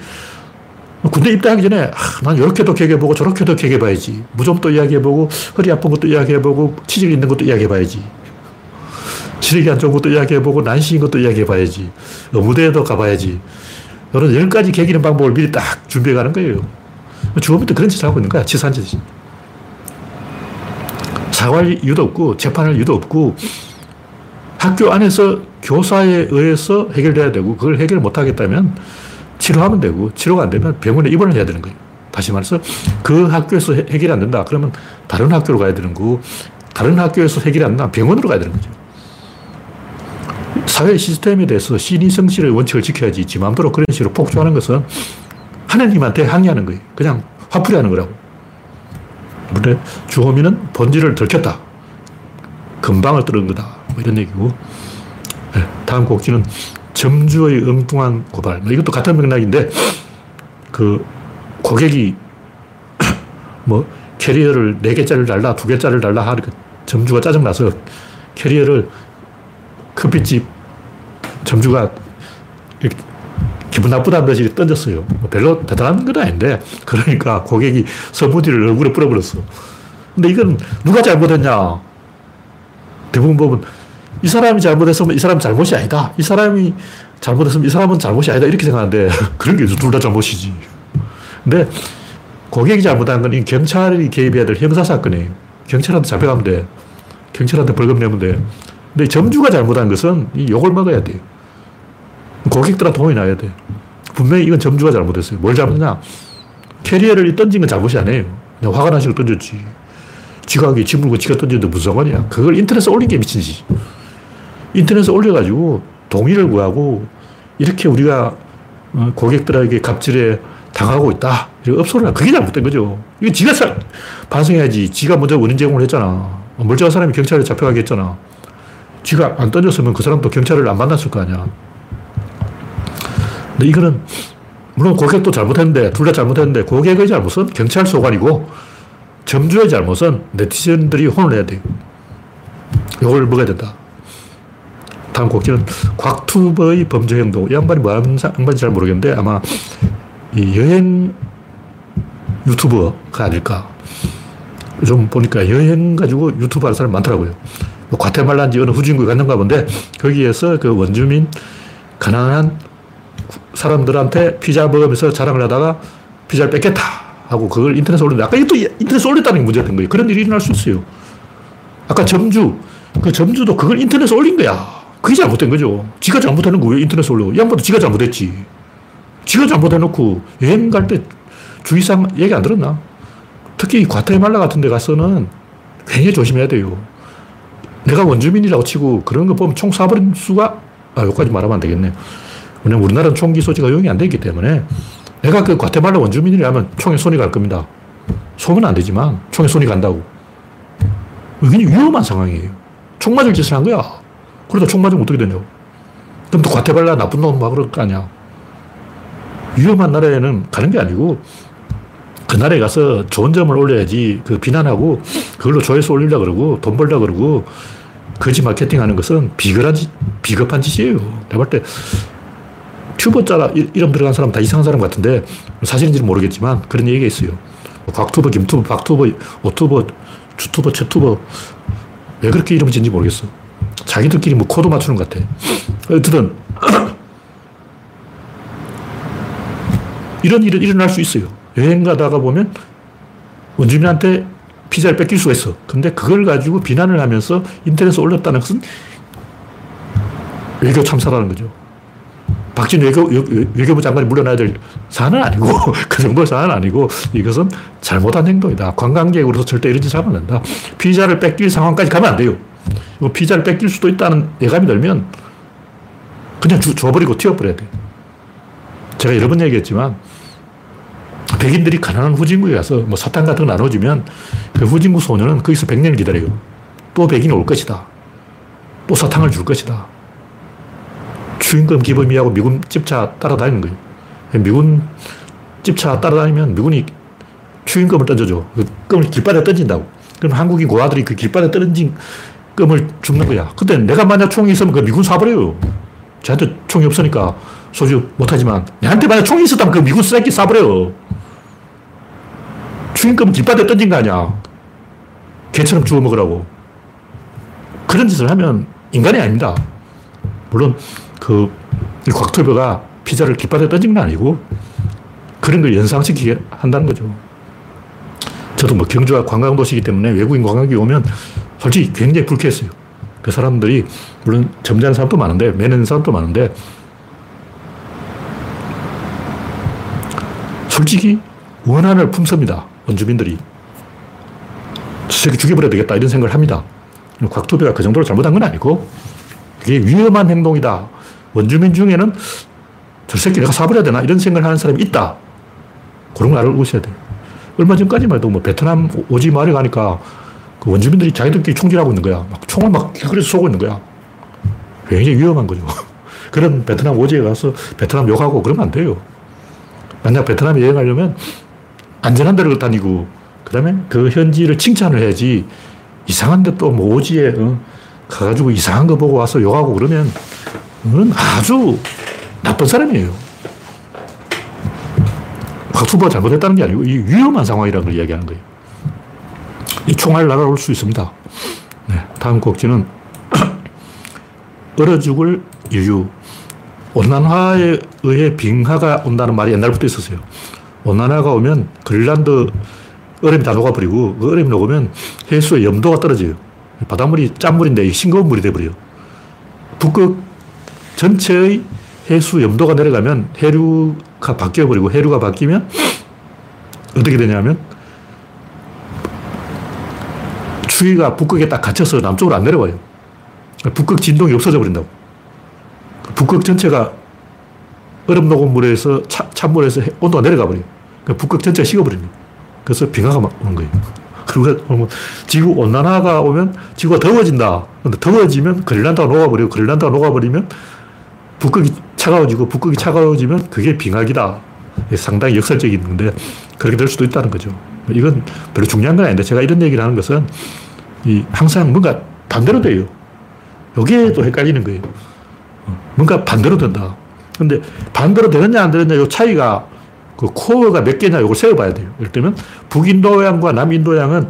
군대 입대하기 전에 아, 난 이렇게도 개개보고 저렇게도 개개봐야지. 무좀도 이야기해보고 허리 아픈 것도 이야기해보고 치질 있는 것도 이야기해봐야지. 지력이 안 좋은 것도 이야기해보고 난시인 것도 이야기해봐야지. 무대에도 가봐야지. 이런 열 가지 개기는 방법을 미리 딱 준비해 가는 거예요. 주어부터 그런 짓을 하고 있는 거야. 치사한 짓이. 사과할 이유도 없고, 재판할 이유도 없고, 학교 안에서 교사에 의해서 해결돼야 되고, 그걸 해결 못 하겠다면 치료하면 되고, 치료가 안 되면 병원에 입원을 해야 되는 거예요. 다시 말해서 그 학교에서 해결이 안 된다. 그러면 다른 학교로 가야 되는 거고, 다른 학교에서 해결이 안 된다. 병원으로 가야 되는 거죠. 사회 시스템에 대해서 신의 성실의 원칙을 지켜야지 지 마음대로 그런 식으로 폭주하는 것은 하나님한테 항의하는 거예요. 그냥 화풀이 하는 거라고. 근데 주호민은 본질을 들켰다. 금방을 뚫은 거다. 뭐 이런 얘기고. 네, 다음 꼭지는 점주의 엉뚱한 고발. 뭐 이것도 같은 맥락인데, 그 고객이 뭐 캐리어를 4개짜리를 달라, 2개짜리를 달라 하니까 점주가 짜증나서 캐리어를 커피집 점주가 기분 나쁘다는 듯이 던졌어요. 뭐 별로 대단한 건 아닌데, 그러니까 고객이 서무디를 얼굴에 뿌려버렸어. 근데 이건 누가 잘못했냐? 대부분 보면 이 사람이 잘못했으면 이 사람 잘못이 아니다. 이 사람이 잘못했으면 이 사람은 잘못이 아니다. 이렇게 생각하는데, 그런 게 둘 다 잘못이지. 근데 고객이 잘못한 건 경찰이 개입해야 될 형사사건이에요. 경찰한테 잡혀가면 돼. 경찰한테 벌금 내면 돼. 근데 점주가 잘못한 것은 이 욕을 먹어야 돼요. 고객들한테 돈이 나야 돼. 분명히 이건 점주가 잘못했어요. 뭘 잘못했냐? 캐리어를 던진 건 잘못이 아니에요. 그냥 화가 나시고 던졌지. 지각이 지물고 지가 던졌는데 무슨 상관이야. 그걸 인터넷에 올린 게 미친 짓. 인터넷에 올려가지고 동의를 구하고 이렇게 우리가 어, 고객들에게 갑질에 당하고 있다. 업소를 그게 잘못된 거죠. 이거 지가 사, 반성해야지. 지가 먼저 원인 제공을 했잖아. 멀쩡한 사람이 경찰에 잡혀가게 했잖아. 지가 안 던졌으면 그 사람도 경찰을 안 만났을 거 아니야. 근데 이거는 물론 고객도 잘못했는데 둘 다 잘못했는데 고객의 잘못은 경찰 소관이고 점주의 잘못은 네티즌들이 혼을 내야 돼요. 이걸 먹어야 된다. 다음 곡지는 곽투버의 범죄 행동. 이 양반이 뭐 하는 양반인지 잘 모르겠는데 아마 이 여행 유튜버가 아닐까. 좀 보니까 여행 가지고 유튜브 하는 사람 많더라고요. 뭐 과테말라인지 어느 후진국에 갔는가 본데 거기에서 그 원주민 가난한 사람들한테 피자 먹으면서 자랑을 하다가 피자를 뺏겠다. 하고 그걸 인터넷에 올렸는데 아까 또 인터넷에 올렸다는 게 문제가 된 거예요. 그런 일이 일어날 수 있어요. 아까 점주, 그 점주도 그걸 인터넷에 올린 거야. 그게 잘못된 거죠. 지가 잘못해놓고 왜 인터넷에 올려? 이 양반도 지가 잘못했지. 지가 잘못해놓고 여행 갈 때 주의사항 얘기 안 들었나? 특히 과테말라 같은 데 가서는 굉장히 조심해야 돼요. 내가 원주민이라고 치고 그런 거 보면 총 쏴버린 수가, 아, 여기까지 말하면 안 되겠네. 왜냐면 우리나라는 총기 소지가 용이 안 되기 때문에 내가 그 과테말라 원주민이라면 총에 손이 갈 겁니다. 쏘면 안 되지만 총에 손이 간다고. 굉장히 위험한 상황이에요. 총 맞을 짓을 한 거야. 그래도 총 맞으면 어떻게 되냐고. 그럼 또 과테발라 나쁜 놈 막 그럴 거 아니야. 위험한 나라에는 가는 게 아니고 그 나라에 가서 좋은 점을 올려야지 그 비난하고 그걸로 조회수 올리려 그러고 돈 벌려 그러고 거짓 마케팅 하는 것은 비겁한, 짓, 비겁한 짓이에요. 내가 볼때 튜버 자라 이름 들어간 사람 다 이상한 사람 같은데 사실인지는 모르겠지만 그런 얘기가 있어요. 곽투버, 김투버, 박투버, 오투버, 주투버, 최투버 왜 그렇게 이름을 짓는지 모르겠어. 자기들끼리 뭐 코드 맞추는 것 같아. 어쨌든 이런 일은 일어날 수 있어요. 여행 가다가 보면 원주민한테 피자를 뺏길 수가 있어. 근데 그걸 가지고 비난을 하면서 인터넷에 올렸다는 것은 외교 참사라는 거죠. 박진 외교, 외교부 장관이 물러나야 될 사안은 아니고, 그 정도의 사안은 아니고, 이것은 잘못한 행동이다. 관광객으로서 절대 이런 짓 하면 안 된다. 피자를 뺏길 상황까지 가면 안 돼요. 피자를 뺏길 수도 있다는 예감이 들면, 그냥 주, 줘버리고 튀어버려야 돼. 제가 여러 번 얘기했지만, 백인들이 가난한 후진국에 가서 뭐 사탕 같은 거 나눠주면 그 후진국 소녀는 거기서 100년을 기다려요. 또 백인이 올 것이다. 또 사탕을 줄 것이다. 추임금 기범이하고 미군 집차 따라다니는 거예요. 미군 집차 따라다니면 미군이 추임금을 던져줘. 그 껌을 길바닥에 던진다고. 그럼 한국인 고아들이 그 길바닥에 던진 껌을 죽는 거야. 근데 내가 만약 총이 있으면 그 미군 쏴버려요. 저한테 총이 없으니까 소주 못하지만 내한테 만약 총이 있었다면 그 미군 쓰레기 쏴버려. 추임금 길바닥에 던진 거 아니야. 개처럼 주워 먹으라고. 그런 짓을 하면 인간이 아닙니다. 물론 그 곽토벼가 피자를 깃발에 던진 건 아니고 그런 걸 연상시키게 한다는 거죠. 저도 뭐 경주가 관광도시이기 때문에 외국인 관광객이 오면 솔직히 굉장히 불쾌했어요. 그 사람들이 물론 점잖은 사람도 많은데 매는 사람도 많은데 솔직히 원한을 품습니다. 원주민들이. 저 새끼 죽여버려야 되겠다 이런 생각을 합니다. 곽토비가 그 정도로 잘못한 건 아니고 그게 위험한 행동이다. 원주민 중에는 저 새끼 내가 사버려야 되나 이런 생각을 하는 사람이 있다. 그런 걸 알고 있어야 돼. 얼마 전까지만 해도 뭐 베트남 오지 마을 가니까 그 원주민들이 자기들끼리 총질하고 있는 거야. 막 총을 막 길거리에서 쏘고 있는 거야. 굉장히 위험한 거죠. 그런 베트남 오지에 가서 베트남 욕하고 그러면 안 돼요. 만약 베트남에 여행하려면 안전한 데를 다니고 그 다음에 그 현지를 칭찬을 해야지 이상한 데 또 뭐 오지에 어, 가가지고 이상한 거 보고 와서 욕하고 그러면 그건 아주 나쁜 사람이에요. 곽수보가 잘못했다는 게 아니고 이 위험한 상황이라는 걸 이야기하는 거예요. 이 총알 날아올 수 있습니다. 네, 다음 곡지는 얼어 죽을 이유. 온난화에 의해 빙하가 온다는 말이 옛날부터 있었어요. 온난화가 오면 그린란드 얼음이 다 녹아버리고 그 얼음이 녹으면 해수의 염도가 떨어져요. 바닷물이 짠물인데 싱거운 물이 돼버려요. 북극 전체의 해수 염도가 내려가면 해류가 바뀌어버리고 해류가 바뀌면 어떻게 되냐면 추위가 북극에 딱 갇혀서 남쪽으로 안 내려와요. 북극 진동이 없어져 버린다고. 북극 전체가 얼음 녹은 물에서 차, 찬물에서 온도가 내려가 버려요. 북극 전체가 식어버립니다. 그래서 빙하가 막 오는 거예요. 그리고 지구 온난화가 오면 지구가 더워진다. 근데 더워지면 그린란드가 녹아버리고 그린란드가 녹아버리면 북극이 차가워지고 북극이 차가워지면 그게 빙하기다. 상당히 역설적인 건데 그렇게 될 수도 있다는 거죠. 이건 별로 중요한 건 아닌데 제가 이런 얘기를 하는 것은 이 항상 뭔가 반대로 돼요. 여기에 또 헷갈리는 거예요. 뭔가 반대로 된다. 근데 반대로 되느냐 안 되느냐 요 차이가 그 코어가 몇 개냐 이걸 세어봐야 돼요. 예를 들면 북인도양과 남인도양은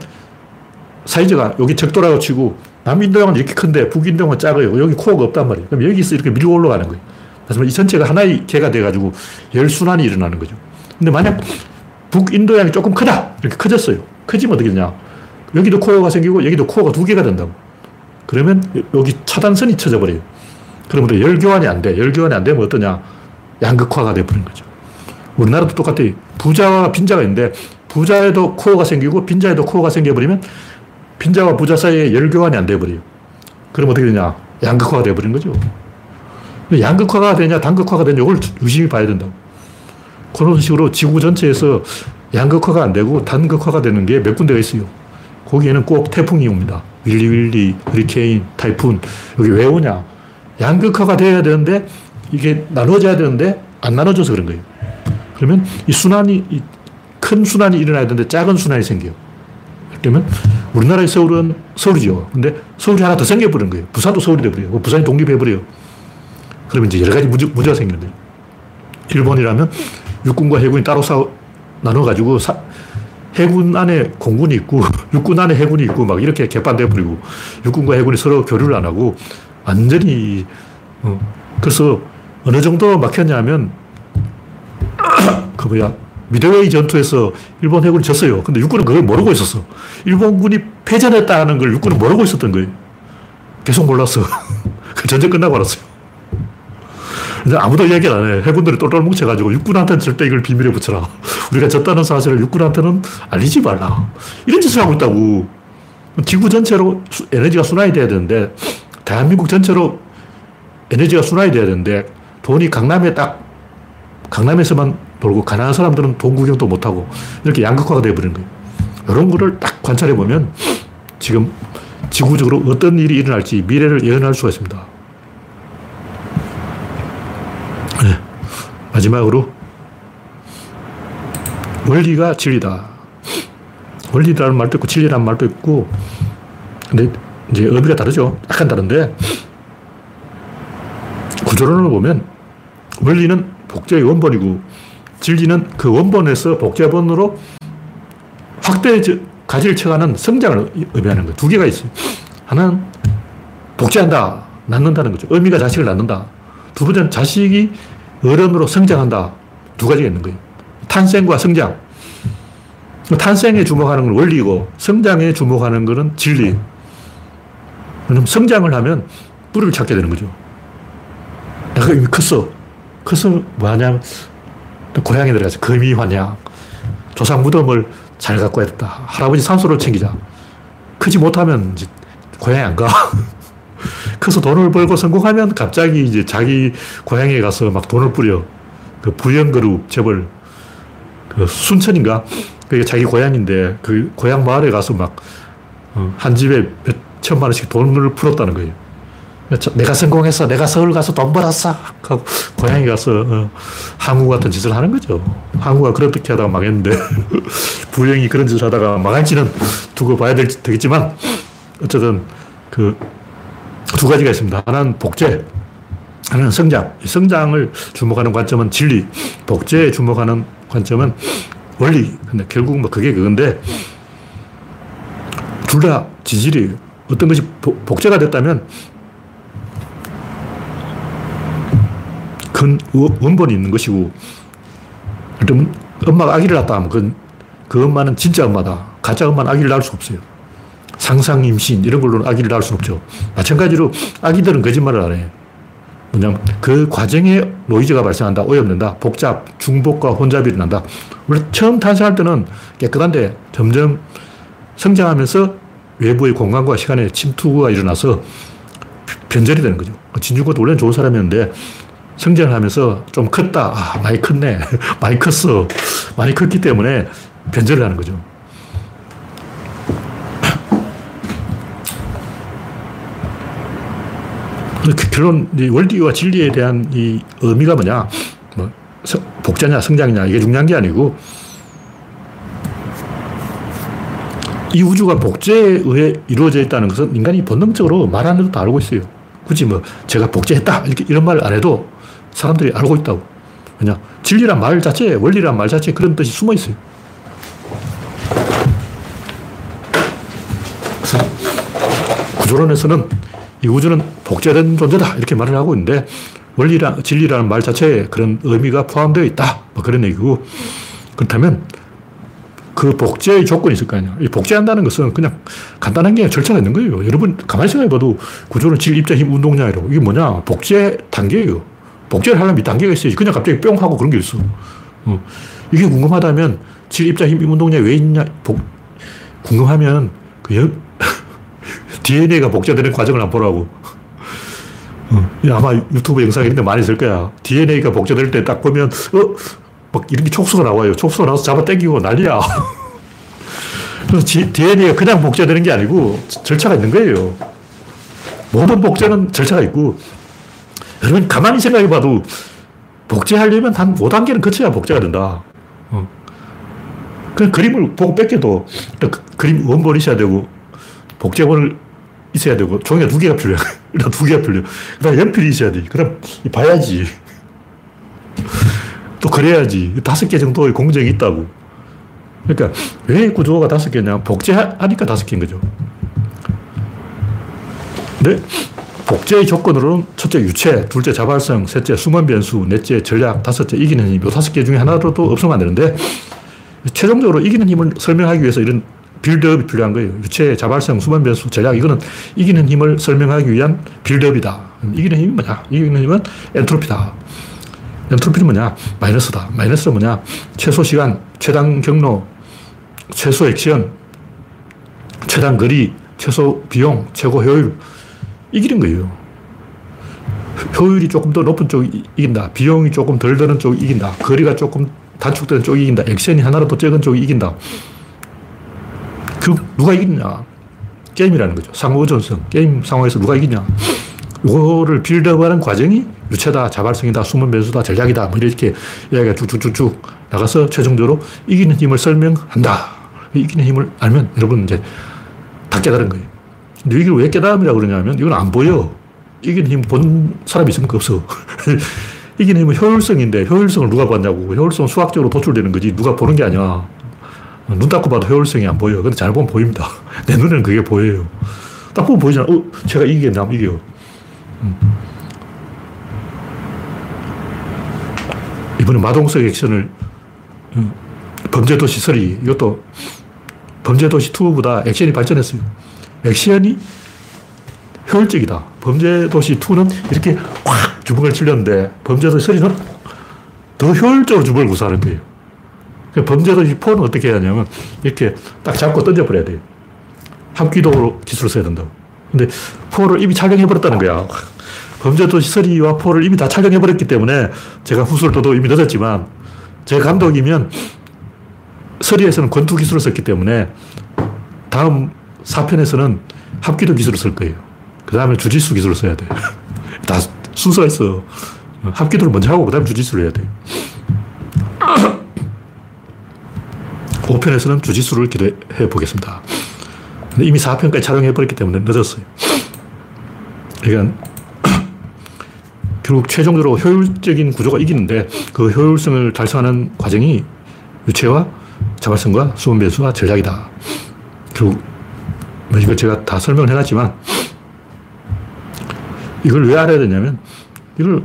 사이즈가 여기 적도라고 치고 남인도양은 이렇게 큰데 북인도양은 작아요. 여기 코어가 없단 말이에요. 그럼 여기서 이렇게 밀고 올라가는 거예요. 그래서 이 전체가 하나의 개가 돼가지고 열순환이 일어나는 거죠. 근데 만약 북인도양이 조금 크다. 이렇게 커졌어요. 커지면 어떻게 되냐. 여기도 코어가 생기고 여기도 코어가 두 개가 된다고. 그러면 여기 차단선이 쳐져 버려요. 그러면 열교환이 안 돼. 열교환이 안 되면 어떠냐. 양극화가 돼버린 거죠. 우리나라도 똑같아. 부자와 빈자가 있는데 부자에도 코어가 생기고 빈자에도 코어가 생겨버리면 빈자와 부자 사이에 열 교환이 안 돼버려요. 그럼 어떻게 되냐. 양극화가 돼버린 거죠. 양극화가 되냐 단극화가 되냐 이걸 유심히 봐야 된다고. 그런 식으로 지구 전체에서 양극화가 안 되고 단극화가 되는 게 몇 군데가 있어요. 거기에는 꼭 태풍이 옵니다. 윌리윌리, 허리케인, 타이푼. 여기 왜 오냐? 양극화가 돼야 되는데 이게 나눠져야 되는데 안 나눠져서 그런 거예요. 그러면 이 순환이, 이 큰 순환이 일어나야 되는데 작은 순환이 생겨요. 그러면 우리나라의 서울은 서울이죠. 근데 서울이 하나 더 생겨버린 거예요. 부산도 서울이 돼버려요. 부산이 독립해버려요. 그러면 이제 여러 가지 문제, 문제가 생기는 거예요. 일본이라면 육군과 해군이 따로 싸워, 나눠가지고 사, 해군 안에 공군이 있고 육군 안에 해군이 있고 막 이렇게 개판돼 버리고 육군과 해군이 서로 교류를 안 하고 완전히 어, 그래서 어느 정도 막혔냐면 그 뭐야 미드웨이 전투에서 일본 해군이 졌어요. 근데 육군은 그걸 모르고 있었어. 일본군이 패전했다는 걸 육군은 모르고 있었던 거예요. 계속 몰랐어. 그 전쟁 끝나고 알았어요. 이제 아무도 얘기를 안 해. 해군들이 똘똘 뭉쳐가지고 육군한테는 절대 이걸 비밀에 붙여라. 우리가 졌다는 사실을 육군한테는 알리지 말라. 이런 짓을 하고 있다고. 지구 전체로 에너지가 순환이 돼야 되는데, 대한민국 전체로 에너지가 순환이 돼야 되는데, 돈이 강남에 딱, 강남에서만 돌고, 가난한 사람들은 돈 구경도 못하고, 이렇게 양극화가 되어버리는 거예요. 이런 거를 딱 관찰해 보면, 지금 지구적으로 어떤 일이 일어날지 미래를 예언할 수가 있습니다. 네. 마지막으로 원리가 진리다. 원리라는 말도 있고 진리라는 말도 있고 근데 이제 의미가 다르죠. 약간 다른데 구조론을 보면 원리는 복제의 원본이고 진리는 그 원본에서 복제본으로 확대 가지를 쳐가는 성장을 의미하는 거. 두 개가 있어요. 하나는 복제한다. 낳는다는 거죠. 의미가 자식을 낳는다. 두 번째는 자식이 어른으로 성장한다. 두 가지가 있는 거예요. 탄생과 성장. 탄생에 주목하는 건 원리고 성장에 주목하는 것은 진리. 왜냐면 성장을 하면 뿌리를 찾게 되는 거죠. 내가 이미 컸어. 커서 뭐하냐 고향에 들어가서 거미환양. 조상 무덤을 잘 갖고 야겠다. 할아버지 산소를 챙기자. 크지 못하면 이제 고향에 안 가. 커서 돈을 벌고 성공하면 갑자기 이제 자기 고향에 가서 막 돈을 뿌려. 그 부영그룹 재벌, 그 순천인가? 그게 자기 고향인데 그 고향 마을에 가서 막한 어, 집에 몇 천만 원씩 돈을 풀었다는 거예요. 내가 성공했어. 내가 서울 가서 돈 벌었어. 하고 고향에 가서 어, 항우 같은 짓을 하는 거죠. 항우가 그렇게 하다가 망했는데 부영이 그런 짓을 하다가 망할지는 두고 봐야 되겠지만 어쨌든 그 두 가지가 있습니다. 하나는 복제, 하나는 성장. 성장을 주목하는 관점은 진리, 복제에 주목하는 관점은 원리. 근데 결국 뭐 그게 그건데 둘 다 지질이에요. 어떤 것이 복제가 됐다면 큰 원본이 있는 것이고, 그러면 엄마가 아기를 낳았다 하면 그, 그 엄마는 진짜 엄마다. 가짜 엄마는 아기를 낳을 수 없어요. 상상 임신 이런 걸로는 아기를 낳을 수 없죠. 마찬가지로 아기들은 거짓말을 안 해요. 뭐냐면 그 과정에 노이즈가 발생한다, 오염된다, 복잡, 중복과 혼잡이 일어난다. 원래 처음 탄생할 때는 깨끗한데 점점 성장하면서 외부의 공간과 시간의 침투가 일어나서 변절이 되는 거죠. 진중권도 원래는 좋은 사람이었는데 성장을 하면서 좀 컸다. 아, 많이 컸네. 많이 컸어. 많이 컸기 때문에 변절을 하는 거죠. 그 결론, 원리와 진리에 대한 이 의미가 뭐냐? 뭐, 복자냐, 성장이냐, 이게 중요한 게 아니고, 이 우주가 복제에 의해 이루어져 있다는 것은 인간이 본능적으로 말안 해도 다 알고 있어요. 굳이 뭐, 제가 복제했다. 이렇게 이런 말안 해도 사람들이 알고 있다고. 그냥 진리란 말 자체에, 원리란 말 자체에 그런 뜻이 숨어 있어요. 구조론에서는 이 우주는 복제된 존재다. 이렇게 말을 하고 있는데, 원리라, 진리라는 말 자체에 그런 의미가 포함되어 있다. 뭐 그런 얘기고, 그렇다면 그 복제의 조건이 있을 거 아니야. 이 복제한다는 것은 그냥 간단한 게 절차가 있는 거예요. 여러분 가만히 생각해봐도 구조는 질, 입자, 힘, 운동량이라고. 이게 뭐냐? 복제 단계예요. 복제를 하려면 이 단계가 있어야지. 그냥 갑자기 뿅 하고 그런 게 있어. 어. 이게 궁금하다면 질, 입자, 힘, 운동량이 왜 있냐? 복, 궁금하면 그 여, DNA가 복제되는 과정을 한번 보라고. 어. 아마 유튜브 영상에 있는데 많이 있을 거야. DNA가 복제될 때 딱 보면, 어? 막 이런 게 촉수가 나와요. 촉수가 나와서 잡아 당기고 난리야. 그래서 DNA가 그냥 복제되는 게 아니고 절차가 있는 거예요. 모든 복제는 절차가 있고, 여러분 가만히 생각해 봐도 복제하려면 한 5단계는 거쳐야 복제가 된다. 어. 그 그림을 보고 뺏겨도 그 그림 원본이 있어야 되고, 복제본을 있어야 되고, 종이가 두 개가 필요해. 일단 두 개가 필요해. 그 다음 연필이 있어야 돼. 그 다음 봐야지. 또 그래야지. 다섯 개 정도의 공정이 있다고. 그러니까 왜 구조가 다섯 개냐? 복제하니까 다섯 개인 거죠. 근데 복제의 조건으로는 첫째 유체, 둘째 자발성, 셋째 수만 변수, 넷째 전략, 다섯째 이기는 힘. 이 다섯 개 중에 하나라도 없으면 안 되는데 최종적으로 이기는 힘을 설명하기 위해서 이런 빌드업이 필요한 거예요. 유체, 자발성, 수만 변수, 전략 이거는 이기는 힘을 설명하기 위한 빌드업이다. 이기는 힘이 뭐냐? 이기는 힘은 엔트로피다. 엔트로피는 뭐냐? 마이너스다. 마이너스는 뭐냐? 최소 시간, 최단 경로, 최소 액션, 최단 거리, 최소 비용, 최고 효율. 이기는 거예요. 효율이 조금 더 높은 쪽이 이긴다. 비용이 조금 덜 드는 쪽이 이긴다. 거리가 조금 단축되는 쪽이 이긴다. 액션이 하나라도 적은 쪽이 이긴다. 그, 누가 이기냐? 게임이라는 거죠. 상호 의존성. 게임 상황에서 누가 이기냐? 이거를 빌드업하는 과정이 유체다, 자발성이다, 숨은 변수다, 전략이다, 뭐 이렇게 이야기가 쭉쭉쭉쭉 나가서 최종적으로 이기는 힘을 설명한다. 이기는 힘을 알면 여러분 이제 다 깨달은 거예요. 근데 이걸 왜 깨달음이라고 그러냐면 이건 안 보여. 이기는 힘 본 사람이 있으면 없어. 이기는 힘은 효율성인데 효율성을 누가 봤냐고. 효율성은 수학적으로 도출되는 거지 누가 보는 게 아니야. 눈 닫고 봐도 효율성이 안 보여. 근데 잘 보면 보입니다. 내 눈에는 그게 보여요. 딱 보면 보이잖아. 어, 제가 이기겠나? 이겨. 이번에 마동석 액션을 음, 범죄도시 3 이것도 범죄도시 2보다 액션이 발전했어요. 액션이 효율적이다. 범죄도시 2는 이렇게 확 주먹을 찔렸는데 범죄도시 3는 더 효율적으로 주먹을 구사하는 거예요. 그러니까 범죄도시 4는 어떻게 해야 하냐면 이렇게 딱 잡고 던져버려야 돼요. 합기도로 기술을 써야 된다고. 근데 4를 이미 촬영해버렸다는 거야. 범죄도시 3와 4를 이미 다 촬영해버렸기 때문에 제가 후술 도도 이미 늦었지만 제 감독이면 3에서는 권투 기술을 썼기 때문에 다음 4편에서는 합기도 기술을 쓸 거예요. 그 다음에 주짓수 기술을 써야 돼. 다 순서가 있어. 합기도를 먼저 하고 그 다음에 주짓수를 해야 돼. 5편에서는 주짓수를 기대해 보겠습니다. 이미 4편까지 촬영해버렸기 때문에 늦었어요. 그러니까 결국 최종적으로 효율적인 구조가 이기는데 그 효율성을 달성하는 과정이 유체와 자발성과 수분 배수와 전략이다. 결국 뭐 이걸 제가 다 설명을 해놨지만 이걸 왜 알아야 되냐면 이걸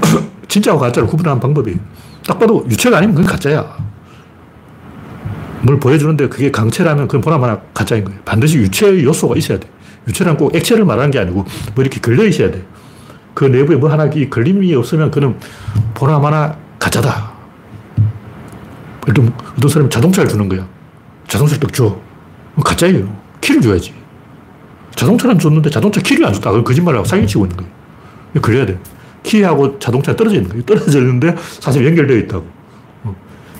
진짜와 가짜를 구분하는 방법이 딱 봐도 유체가 아니면 그건 가짜야. 뭘 보여주는데 그게 강체라면 그건 보나마나 가짜인 거예요. 반드시 유체의 요소가 있어야 돼. 유체란 꼭 액체를 말하는 게 아니고 뭐 이렇게 걸려 있어야 돼. 그 내부에 뭐 하나 이 걸림이 없으면 그는 보나마나 가짜다. 어떤 사람이 자동차를 주는 거야. 자동차를 딱 줘. 가짜예요. 키를 줘야지. 자동차는 줬는데 자동차 키를 안 줬다. 그건 거짓말하고 사기치고 있는 거예요. 그래야 돼. 키하고 자동차 떨어져 있는 거예요. 떨어져 있는데 사실 연결되어 있다고.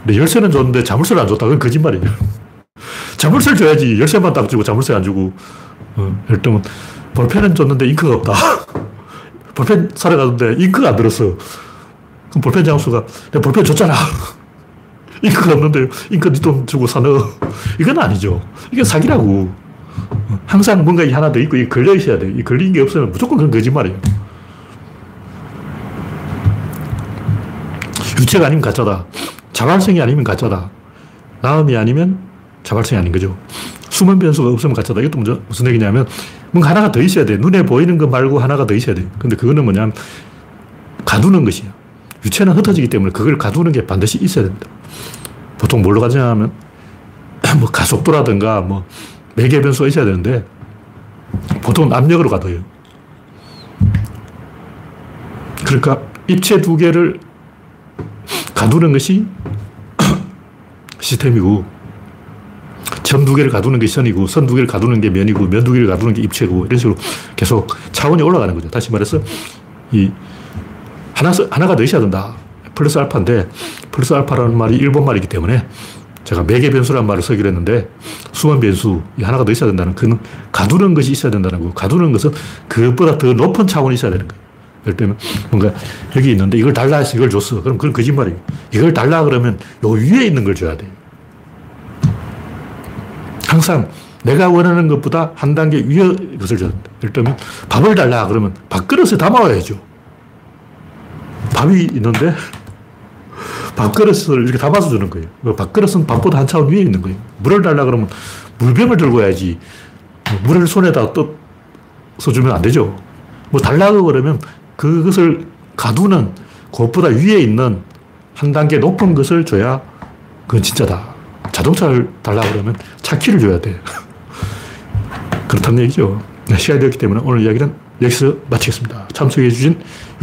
근데 열쇠는 줬는데 자물쇠를 안 줬다. 그건 거짓말이에요. 자물쇠를 줘야지. 열쇠만 딱 주고 자물쇠 안 주고. 어, 예를 들면 볼펜은 줬는데 잉크가 없다. 볼펜 사러 갔는데 잉크가 안 들었어. 그럼 볼펜 장수가 내가 볼펜 줬잖아. 잉크가 없는데 잉크 네돈 주고 사 넣어. 이건 아니죠. 이게 사기라고. 항상 뭔가 하나 더 있고 이 걸려 있어야 돼. 이 걸린 게 없으면 무조건 그건 거짓말이에요. 유체가 아니면 가짜다. 자발성이 아니면 가짜다. 나음이 아니면 자발성이 아닌 거죠. 숨은 변수가 없으면 가짜다. 이것도 무슨 얘기냐면 뭔가 하나가 더 있어야 돼. 눈에 보이는 것 말고 하나가 더 있어야 돼. 근데 그거는 뭐냐면 가두는 것이야. 유체는 흩어지기 때문에 그걸 가두는 게 반드시 있어야 됩니다. 보통 뭘로 가냐 하면 뭐 가속도라든가 뭐 매개 변수가 있어야 되는데 보통 압력으로 가둬요. 그러니까 입체 두 개를 가두는 것이 시스템이고 점 두 개를 가두는 게 선이고 선 두 개를 가두는 게 면이고 면 두 개를 가두는 게 입체고 이런 식으로 계속 차원이 올라가는 거죠. 다시 말해서 이 하나, 하나가 더 있어야 된다. 플러스 알파인데 플러스 알파라는 말이 일본 말이기 때문에 제가 매개 변수라는 말을 쓰기로 했는데 수원 변수 하나가 더 있어야 된다는 그는 가두는 것이 있어야 된다는 거고 가두는 것은 그것보다 더 높은 차원이 있어야 되는 거예요. 예를 들면 뭔가 여기 있는데 이걸 달라 해서 이걸 줬어. 그럼 그건 거짓말이에요. 이걸 달라 그러면 요 위에 있는 걸 줘야 돼요. 항상 내가 원하는 것보다 한 단계 위의 것을 줘야 된다. 예를 들면 밥을 달라 그러면 밥그릇에 담아와야죠. 밥이 있는데 밥그릇을 이렇게 담아서 주는 거예요. 그 밥그릇은 밥보다 한 차원 위에 있는 거예요. 물을 달라 그러면 물병을 들고 와야지. 물을 손에다 떠서 주면 안 되죠. 뭐 달라고 그러면 그것을 가두는 그것보다 위에 있는 한 단계 높은 것을 줘야 그건 진짜다. 자동차를 달라고 그러면 차 키를 줘야 돼. 그렇다는 얘기죠. 네, 시간이 되었기 때문에 오늘 이야기는 여기서 마치겠습니다. 참석해주신